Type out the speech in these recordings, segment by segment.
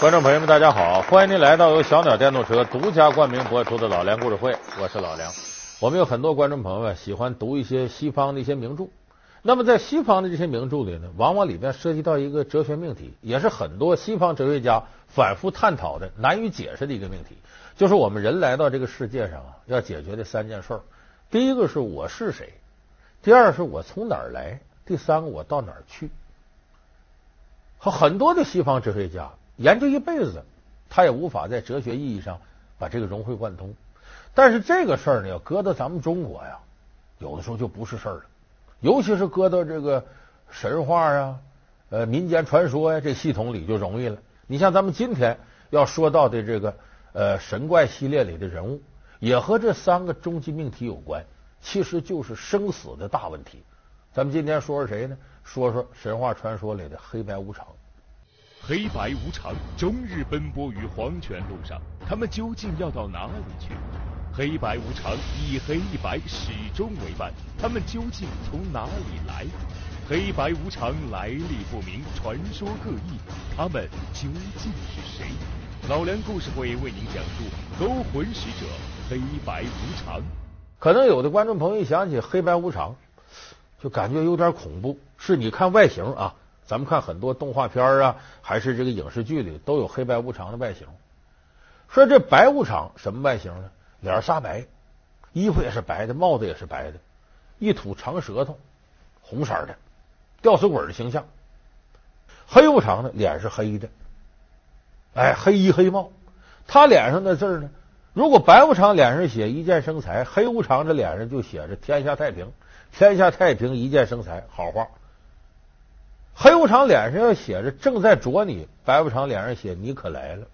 观众朋友们，大家好！欢迎您来到由小鸟电动车独家冠名播出的老梁故事会，我是老梁。我们有很多观众朋友们喜欢读一些西方的一些名著，那么在西方的这些名著里呢，往往里边涉及到一个哲学命题，也是很多西方哲学家反复探讨的难以解释的一个命题，就是我们人来到这个世界上啊，要解决的三件事儿。第一个是我是谁，第二是我从哪儿来，第三个我到哪儿去。和很多的西方哲学家。研究一辈子，他也无法在哲学意义上把这个融会贯通。但是这个事儿呢，要搁到咱们中国呀，有的时候就不是事儿了。尤其是搁到这个神话呀、呃民间传说呀这系统里就容易了。你像咱们今天要说到的这个呃神怪系列里的人物，也和这三个终极命题有关，其实就是生死的大问题。咱们今天说说谁呢？说说神话传说里的黑白无常。黑白无常终日奔波于黄泉路上，他们究竟要到哪里去？黑白无常一黑一白始终为伴，他们究竟从哪里来？黑白无常来历不明，传说各异，他们究竟是谁？老梁故事会为您讲述勾魂使者黑白无常。可能有的观众朋友一想起黑白无常，就感觉有点恐怖。是你看外形啊。咱们看很多动画片啊，还是这个影视剧里都有黑白无常的外形。说这白无常什么外形呢？脸煞白，衣服也是白的，帽子也是白的，一吐长舌头，红色的，吊死鬼的形象。黑无常呢，脸是黑的，哎，黑衣黑帽。他脸上的字呢，如果白无常脸上写一箭生财，黑无常这脸上就写着天下太平，天下太平，一箭生财，好话。黑无常脸上要写着正在啄你，白无常脸上写你可来了。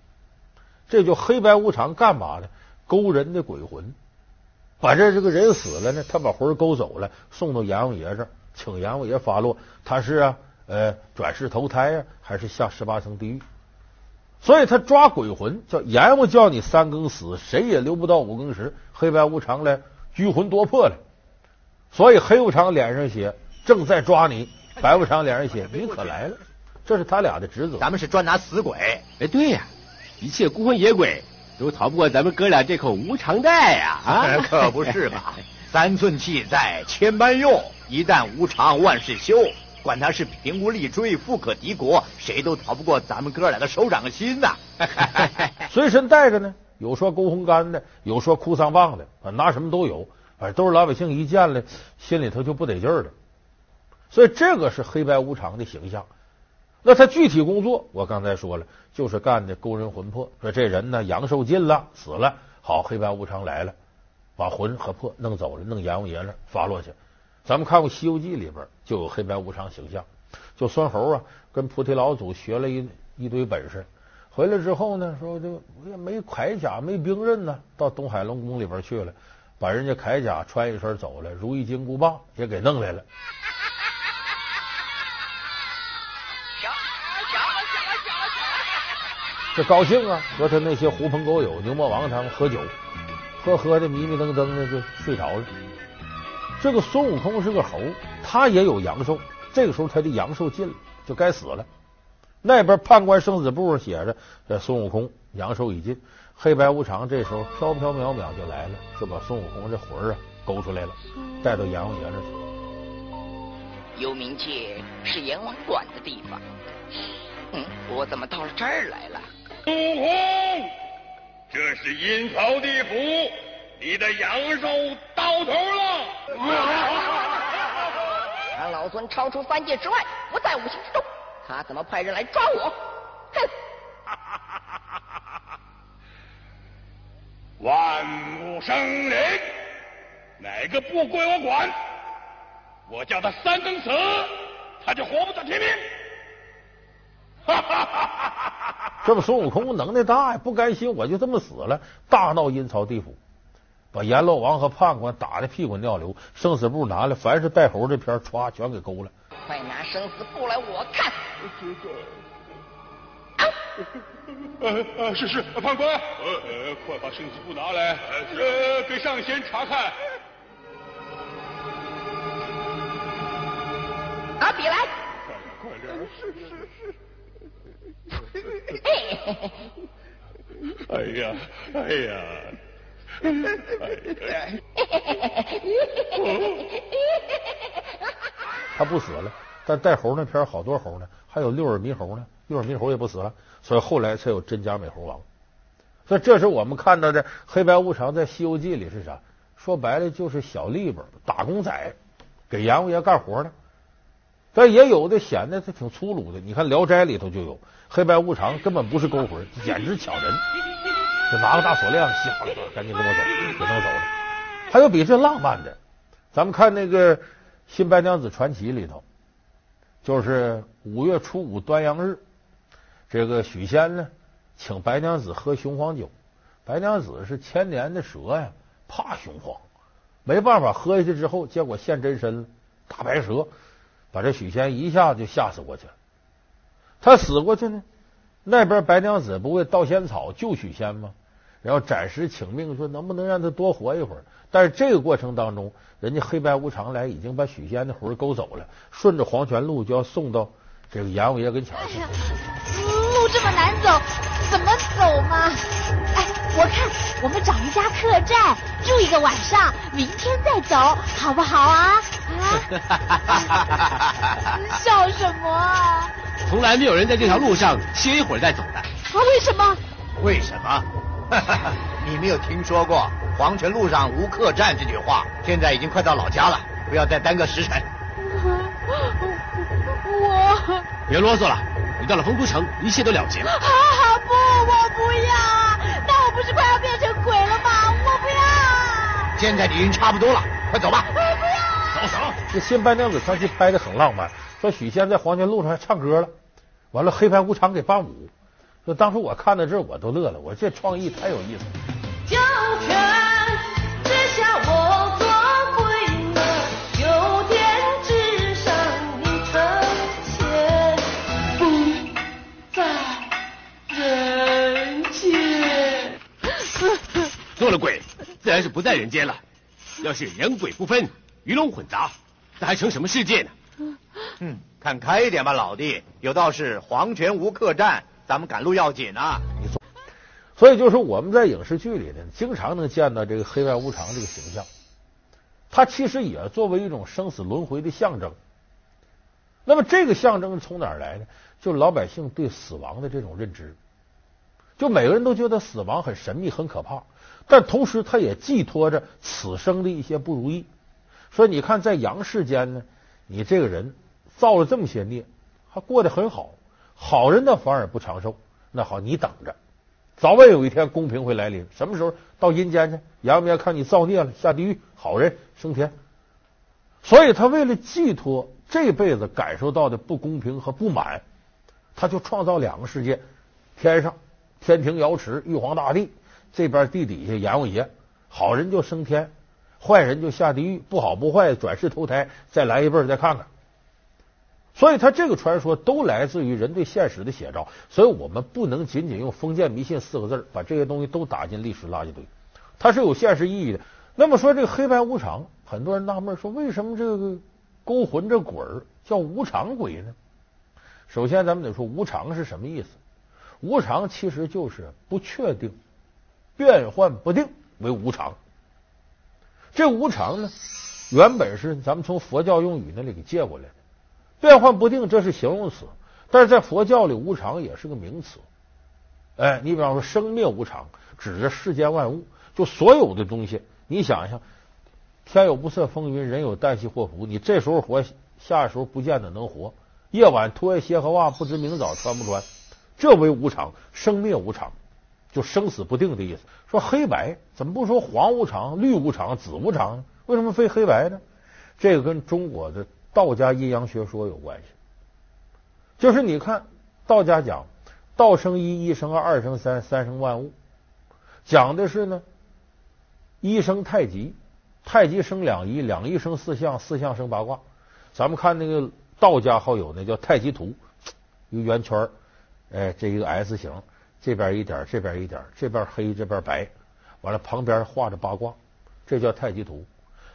这就黑白无常干嘛呢？勾人的鬼魂，把这这个人死了呢，他把魂勾走了，送到阎王爷这儿，请阎王爷发落，他是啊，呃，转世投胎呀，还是下十八层地狱？所以他抓鬼魂，叫阎王叫你三更死，谁也留不到五更时。黑白无常来拘魂夺魄了，所以黑无常脸上写正在抓你。白无常脸上写：“你可来了。”这是他俩的职责。咱们是专拿死鬼。哎，对呀，一切孤魂野鬼都逃不过咱们哥俩这口无常袋呀！啊，可不是嘛！三寸气在千般用，一旦无常万事休。管他是平无立锥，富可敌国，谁都逃不过咱们哥俩的手掌心呐！随身带着呢，有说勾红杆的，有说哭丧棒的，拿什么都有，反正都是老百姓一见了，心里头就不得劲儿的。所以这个是黑白无常的形象。那他具体工作，我刚才说了，就是干的勾人魂魄。说这人呢阳寿尽了，死了，好，黑白无常来了，把魂和魄弄走了，弄阎王爷那发落去。咱们看过《西游记》里边就有黑白无常形象，就孙猴啊，跟菩提老祖学了一一堆本事，回来之后呢，说就也没铠甲，没兵刃呢，到东海龙宫里边去了，把人家铠甲穿一身走了，如意金箍棒也给弄来了。这高兴啊！和他那些狐朋狗友、牛魔王他们喝酒，喝喝的迷迷瞪瞪的就睡着了。这个孙悟空是个猴，他也有阳寿，这个时候他的阳寿尽了，就该死了。那边判官生死簿上写着：这孙悟空阳寿已尽。黑白无常这时候飘飘渺渺就来了，就把孙悟空这魂啊勾出来了，带到阎王爷那去。幽冥界是阎王管的地方，嗯，我怎么到了这儿来了？孙悟空，这是阴曹地府，你的阳寿到头了。让老孙超出三界之外，不在五行之中，他怎么派人来抓我？哼！万物生灵，哪个不归我管？我叫他三更死，他就活不到天明。哈哈哈哈哈！这不孙悟空能耐大呀，不甘心我就这么死了，大闹阴曹地府，把阎罗王和判官打的屁滚尿流，生死簿拿来，凡是带猴这片歘全给勾了。快拿生死簿来，我看。啊！是是，判官，呃，快把生死簿拿来，呃，给上仙查看。拿笔来。快点，快点！是是哎，哎呀，哎呀，他不死了，但带猴那片好多猴呢，还有六耳猕猴呢，六耳猕猴也不死了，所以后来才有真假美猴王。所以这是我们看到的黑白无常在《西游记》里是啥？说白了就是小吏本、打工仔，给阎王爷干活的。但也有的显得他挺粗鲁的。你看《聊斋》里头就有黑白无常，根本不是勾魂，简直抢人，就拿个大锁链，稀里赶紧跟我走，给弄走了。还有比这浪漫的，咱们看那个《新白娘子传奇》里头，就是五月初五端阳日，这个许仙呢。请白娘子喝雄黄酒，白娘子是千年的蛇呀，怕雄黄，没办法喝下去之后，结果现真身了，大白蛇把这许仙一下就吓死过去了。他死过去呢，那边白娘子不为盗仙草救许仙吗？然后暂时请命说能不能让他多活一会儿？但是这个过程当中，人家黑白无常来已经把许仙的魂勾走了，顺着黄泉路就要送到这个阎王爷跟前去。路这么难走。怎么走嘛？哎，我看我们找一家客栈住一个晚上，明天再走，好不好啊？啊！笑什么啊？从来没有人在这条路上歇一会儿再走的。啊？为什么？为什么？你没有听说过“黄泉路上无客栈”这句话？现在已经快到老家了，不要再耽搁时辰。我别啰嗦了，你到了丰都城，一切都了结了。不，我不要！那我不是快要变成鬼了吗？我不要！现在已经差不多了，快走吧！我不要！走走！这《新白娘子传奇》拍的很浪漫，说许仙在黄泉路上还唱歌了，完了黑白无常给伴舞。说当时我看到这我都乐了，我这创意太有意思。九了鬼，自然是不在人间了。要是人鬼不分，鱼龙混杂，那还成什么世界呢？嗯，看开一点吧，老弟。有道是黄泉无客栈，咱们赶路要紧啊。所以就是我们在影视剧里呢，经常能见到这个黑白无常这个形象。他其实也作为一种生死轮回的象征。那么这个象征从哪儿来呢？就是老百姓对死亡的这种认知。就每个人都觉得死亡很神秘、很可怕。但同时，他也寄托着此生的一些不如意。说，你看，在阳世间呢，你这个人造了这么些孽，还过得很好，好人呢反而不长寿。那好，你等着，早晚有一天公平会来临。什么时候到阴间去？阎王爷看你造孽了，下地狱；好人升天。所以他为了寄托这辈子感受到的不公平和不满，他就创造两个世界：天上天庭瑶池，玉皇大帝。这边地底下阎王爷，好人就升天，坏人就下地狱，不好不坏转世投胎，再来一辈再看看。所以，他这个传说都来自于人对现实的写照。所以我们不能仅仅用封建迷信四个字把这些东西都打进历史垃圾堆，它是有现实意义的。那么说，这个黑白无常，很多人纳闷说，为什么这个勾魂这鬼儿叫无常鬼呢？首先，咱们得说无常是什么意思？无常其实就是不确定。变幻不定为无常，这无常呢，原本是咱们从佛教用语那里给借过来的。变幻不定这是形容词，但是在佛教里，无常也是个名词。哎，你比方说生灭无常，指着世间万物，就所有的东西。你想一想，天有不测风云，人有旦夕祸福。你这时候活，下时候不见得能活。夜晚脱下鞋和袜，不知明早穿不穿。这为无常，生灭无常。就生死不定的意思。说黑白怎么不说黄无常、绿无常、紫无常呢？为什么非黑白呢？这个跟中国的道家阴阳学说有关系。就是你看道家讲道生一，一生二，二生三，三生万物，讲的是呢一生太极，太极生两仪，两仪生四象，四象生八卦。咱们看那个道家好有那叫太极图，一个圆圈哎，这一个 S 型。这边一点，这边一点，这边黑，这边白，完了旁边画着八卦，这叫太极图。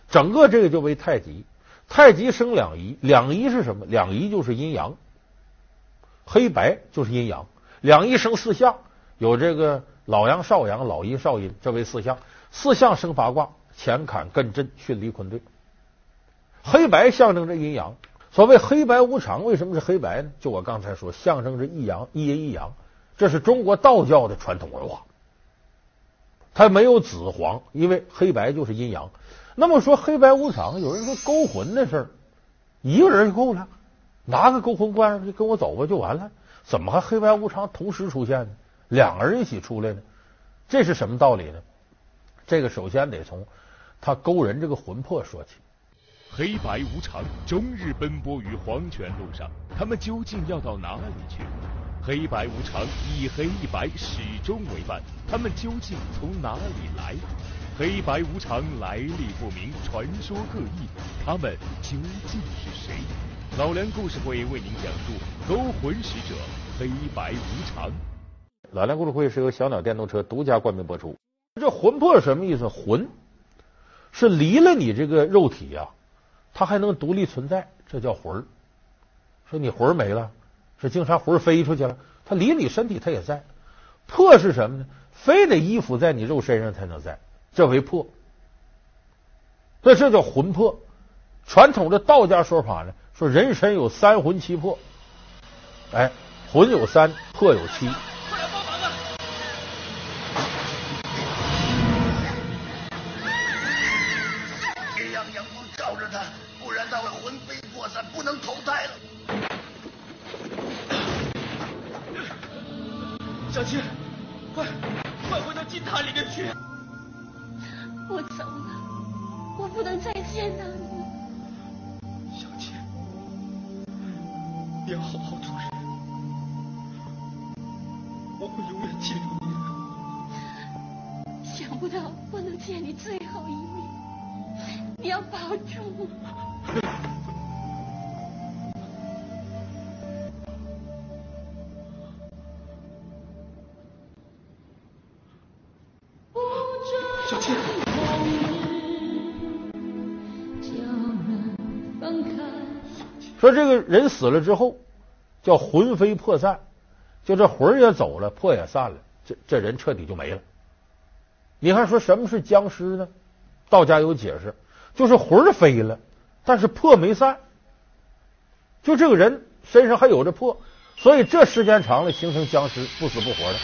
整个这个就为太极，太极生两仪，两仪是什么？两仪就是阴阳，黑白就是阴阳，两仪生四象，有这个老阳、少阳、老阴、少阴，这为四象。四象生八卦：乾、坎、艮、震、巽、离、坤、兑。黑白象征着阴阳。所谓黑白无常，为什么是黑白呢？就我刚才说，象征着一阳一阴一阳，这是中国道教的传统文化。它没有紫黄，因为黑白就是阴阳。那么说黑白无常，有人说勾魂的事儿，一个人就够了，拿个勾魂罐就跟我走吧就完了。怎么还黑白无常同时出现呢？两个人一起出来呢？这是什么道理呢？这个首先得从他勾人这个魂魄说起。黑白无常终日奔波于黄泉路上，他们究竟要到哪里去？黑白无常一黑一白始终为伴，他们究竟从哪里来？黑白无常来历不明，传说各异，他们究竟是谁？老梁故事会为您讲述勾魂使者黑白无常。老梁故事会是由小鸟电动车独家冠名播出。这魂魄什么意思？魂是离了你这个肉体呀。它还能独立存在，这叫魂儿。说你魂儿没了，这经常魂飞出去了，他离你身体他也在。魄是什么呢？非得依附在你肉身上才能在，这为魄。那这叫魂魄。传统的道家说法呢，说人身有三魂七魄，哎，魂有三，魄有七。见到你。小倩，你要好好做人，我会永远记住你的。想不到我能见你最后一面，你要保重。说这个人死了之后，叫魂飞魄散，就这魂也走了，魄也散了，这这人彻底就没了。你看，说什么是僵尸呢？道家有解释，就是魂飞了，但是魄没散，就这个人身上还有着魄，所以这时间长了形成僵尸，不死不活的。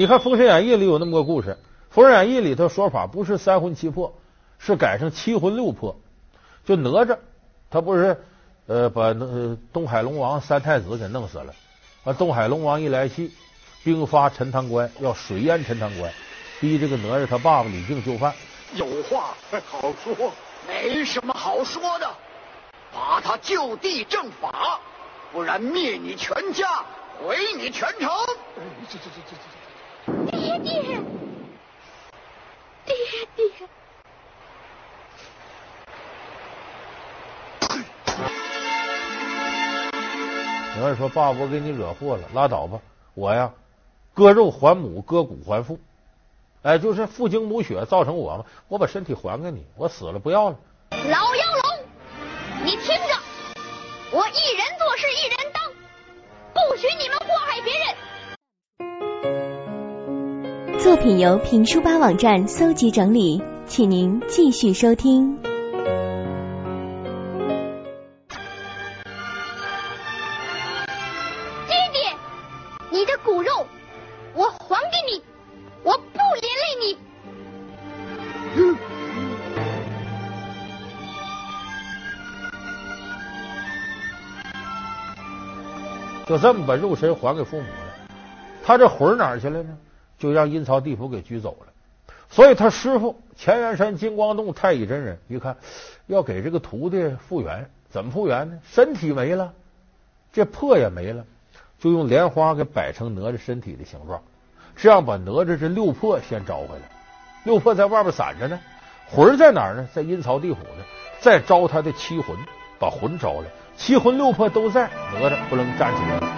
你看《封神演义》里有那么个故事，《封神演义》里头说法不是三魂七魄，是改成七魂六魄。就哪吒，他不是呃把那东海龙王三太子给弄死了，啊，东海龙王一来气，兵发陈塘关，要水淹陈塘关，逼这个哪吒他爸爸李靖就范。有话好说，没什么好说的，把他就地正法，不然灭你全家，毁你全城。这这这这这。爹爹，爹爹！你要说爸，我给你惹祸了，拉倒吧！我呀，割肉还母，割骨还父。哎，就是父精母血造成我嘛，我把身体还给你，我死了不要了。老妖龙，你听着，我一人做事一人作品由评书吧网站搜集整理，请您继续收听。爹爹，你的骨肉我还给你，我不连累你。就这么把肉身还给父母了，他这魂哪儿去了呢？就让阴曹地府给拘走了，所以他师傅乾元山金光洞太乙真人一看，要给这个徒弟复原，怎么复原呢？身体没了，这魄也没了，就用莲花给摆成哪吒身体的形状，这样把哪吒这六魄先招回来。六魄在外边散着呢，魂在哪儿呢？在阴曹地府呢。再招他的七魂，把魂招来，七魂六魄都在，哪吒不能站起来了。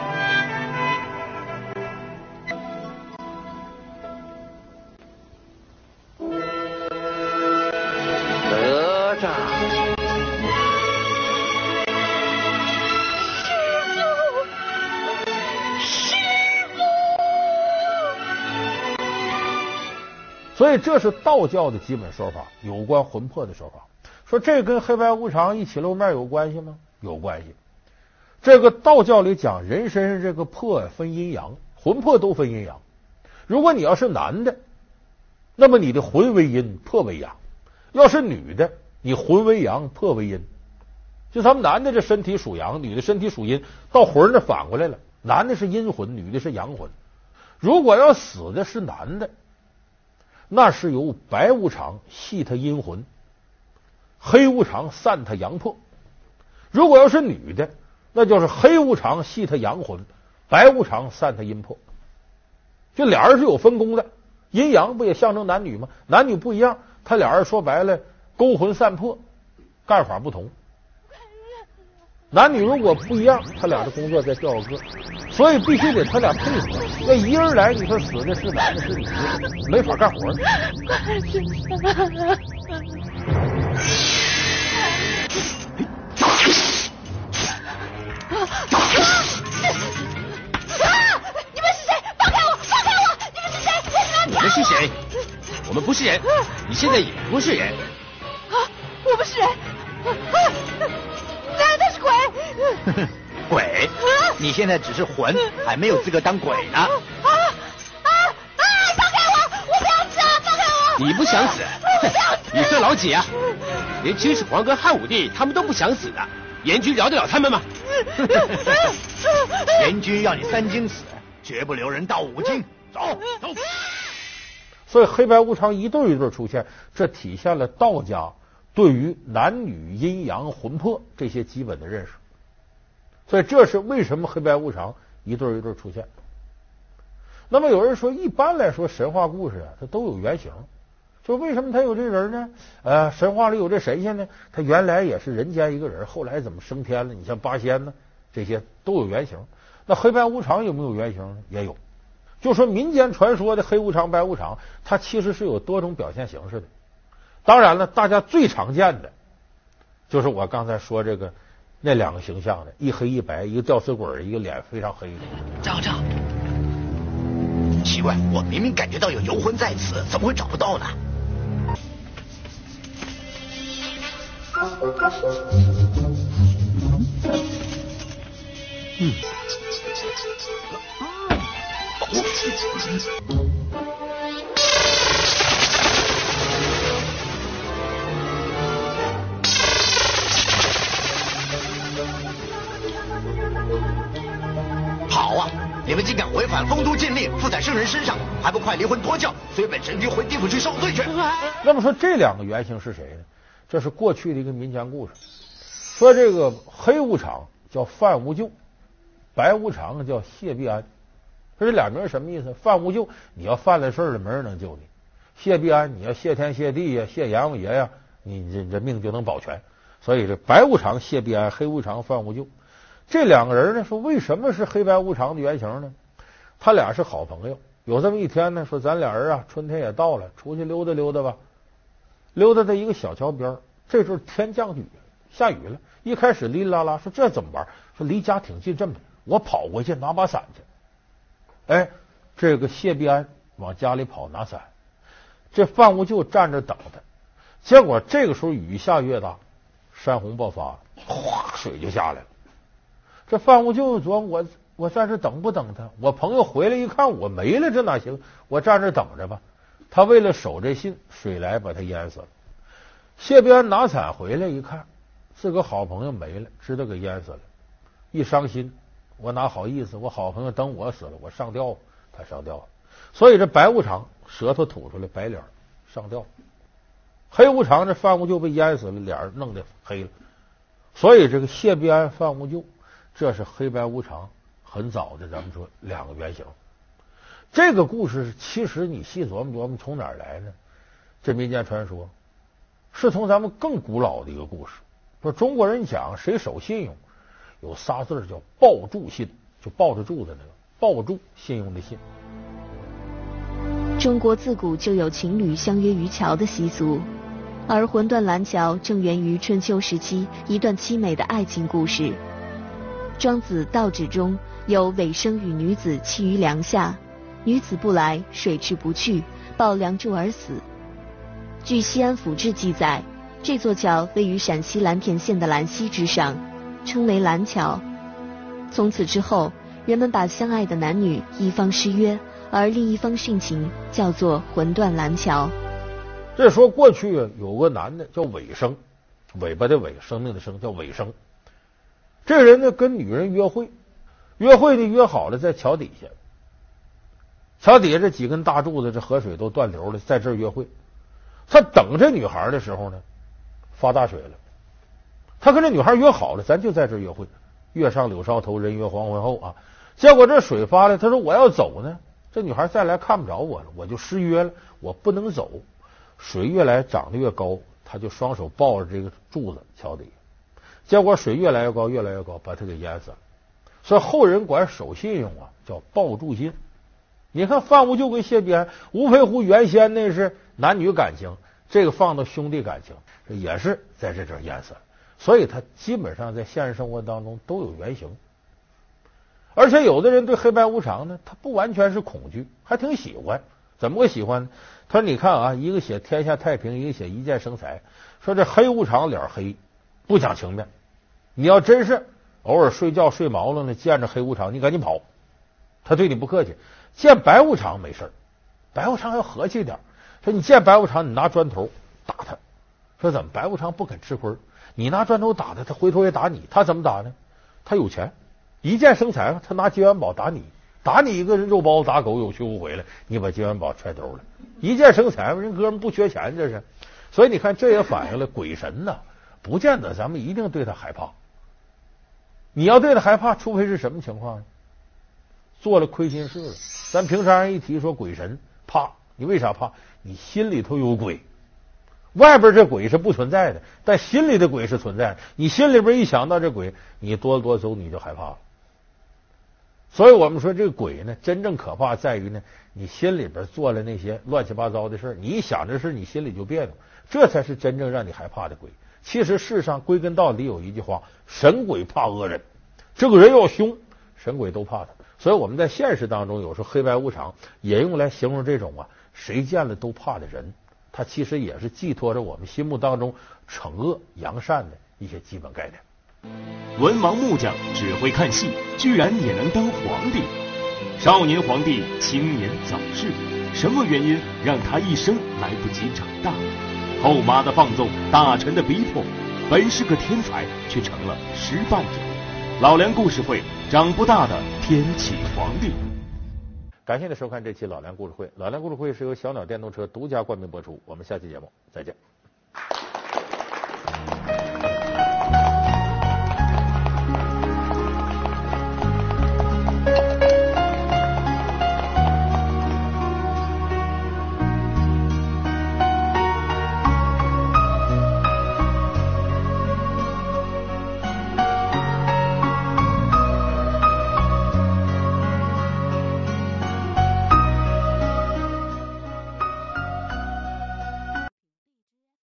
所以这是道教的基本说法，有关魂魄的说法。说这跟黑白无常一起露面有关系吗？有关系。这个道教里讲，人身上这个魄分阴阳，魂魄都分阴阳。如果你要是男的，那么你的魂为阴，魄为阳；要是女的，你魂为阳，魄为阴。就咱们男的这身体属阳，女的身体属阴，到魂那反过来了，男的是阴魂，女的是阳魂。如果要死的是男的，那是由白无常系他阴魂。黑无常散他阳魄，如果要是女的，那就是黑无常系他阳魂，白无常散他阴魄。这俩人是有分工的，阴阳不也象征男女吗？男女不一样，他俩人说白了勾魂散魄，干法不同。男女如果不一样，他俩的工作再调个个，所以必须得他俩配合。那一人来，你说死的是男的，是女的，没法干活。你们是谁？放开我！放开我！你们是谁？为什么你们是谁？我们不是人，你现在也不是人。你现在只是魂，还没有资格当鬼呢。啊啊啊！放开我！我不要死啊！放开我！你不想死？不要！你算老几啊？连秦始皇跟汉武帝他们都不想死的，阎君饶得了他们吗？阎君要你三更死，绝不留人到五更。走走。所以黑白无常一对一对出现，这体现了道家对于男女阴阳魂魄这些基本的认识。所以这是为什么黑白无常一对一对出现。那么有人说，一般来说神话故事啊，它都有原型。就为什么他有这人呢？呃，神话里有这神仙呢？他原来也是人间一个人，后来怎么升天了？你像八仙呢，这些都有原型。那黑白无常有没有原型呢？也有。就说民间传说的黑无常、白无常，它其实是有多种表现形式的。当然了，大家最常见的就是我刚才说这个那两个形象的，一黑一白，一个吊死鬼，一个脸非常黑的。找找。奇怪，我明明感觉到有游魂在此，怎么会找不到呢？嗯。好你们竟敢违反封都禁令，附在圣人身上，还不快离魂脱教，随本神君回地府去受罪去！那么说这两个原型是谁呢？这是过去的一个民间故事，说这个黑无常叫范无咎，白无常叫谢必安。说这俩名什么意思？范无咎，你要犯了事了，没人能救你；谢必安，你要谢天谢地呀，谢阎王爷呀，你这这命就能保全。所以这白无常谢必安，黑无常范无咎。这两个人呢，说为什么是黑白无常的原型呢？他俩是好朋友。有这么一天呢，说咱俩人啊，春天也到了，出去溜达溜达吧。溜达在一个小桥边，这时候天降雨，下雨了。一开始哩哩啦啦，说这怎么玩？说离家挺近，这么，我跑过去拿把伞去。哎，这个谢必安往家里跑拿伞，这范无咎站着等他。结果这个时候雨下越大，山洪爆发，哗，水就下来了。这范无咎琢磨：我我在这等不等他？我朋友回来一看我没了，这哪行？我站这等着吧。他为了守这信，水来把他淹死了。谢必安拿伞回来一看，自个好朋友没了，知道给淹死了，一伤心。我哪好意思？我好朋友等我死了，我上吊，他上吊。所以这白无常舌头吐出来，白脸上吊；黑无常这范无咎被淹死了，脸弄得黑了。所以这个谢必安、范无咎，这是黑白无常很早的，咱们说两个原型。这个故事其实你细琢磨琢磨，从哪儿来呢？这民间传说是从咱们更古老的一个故事。说中国人讲谁守信用，有仨字叫抱柱信，就抱着柱子那个抱柱信用的信。中国自古就有情侣相约于桥的习俗，而魂断蓝桥正源于春秋时期一段凄美的爱情故事。庄子《道指》中有尾生与女子栖于梁下，女子不来，水池不去，抱梁柱而死。据《西安府志》记载。这座桥位于陕西蓝田县的兰溪之上，称为蓝桥。从此之后，人们把相爱的男女一方失约，而另一方殉情，叫做魂断蓝桥。这说过去有个男的叫尾生，尾巴的尾，生命的生，叫尾生。这人呢跟女人约会，约会呢约好了在桥底下，桥底下这几根大柱子，这河水都断流了，在这儿约会。他等这女孩的时候呢。发大水了，他跟这女孩约好了，咱就在这约会。月上柳梢头，人约黄昏后啊。结果这水发了，他说我要走呢，这女孩再来看不着我了，我就失约了，我不能走。水越来涨得越高，他就双手抱着这个柱子桥底，结果水越来越高，越来越高，把他给淹死了。所以后人管守信用啊叫抱柱信。你看范无咎跟谢必安，吴佩乎原先那是男女感情。这个放到兄弟感情，也是在这阵淹死了，所以他基本上在现实生活当中都有原型。而且有的人对黑白无常呢，他不完全是恐惧，还挺喜欢。怎么个喜欢呢？他说：“你看啊，一个写天下太平，一个写一剑生财。说这黑无常脸黑，不讲情面。你要真是偶尔睡觉睡毛了呢，见着黑无常，你赶紧跑，他对你不客气。见白无常没事白无常要和气点。”说你见白无常，你拿砖头打他。说怎么白无常不肯吃亏？你拿砖头打他，他回头也打你。他怎么打呢？他有钱，一箭生财嘛。他拿金元宝打你，打你一个肉包子打狗，有去无回来。你把金元宝揣兜了，一箭生财嘛。人哥们不缺钱，这是。所以你看，这也反映了鬼神呐，不见得咱们一定对他害怕。你要对他害怕，除非是什么情况呢？做了亏心事了。咱平常人一提说鬼神，怕。你为啥怕？你心里头有鬼，外边这鬼是不存在的，但心里的鬼是存在的。你心里边一想到这鬼，你哆哆嗦你就害怕了。所以我们说这个鬼呢，真正可怕在于呢，你心里边做了那些乱七八糟的事你一想这事，你心里就别扭，这才是真正让你害怕的鬼。其实世上归根到底有一句话：神鬼怕恶人。这个人要凶，神鬼都怕他。所以我们在现实当中，有时候黑白无常也用来形容这种啊。谁见了都怕的人，他其实也是寄托着我们心目当中惩恶扬善的一些基本概念。文盲木匠只会看戏，居然也能当皇帝？少年皇帝青年早逝，什么原因让他一生来不及长大？后妈的放纵，大臣的逼迫，本是个天才，却成了失败者。老梁故事会，长不大的天启皇帝。感谢您收看这期老梁故事会。老梁故事会是由小鸟电动车独家冠名播出。我们下期节目再见。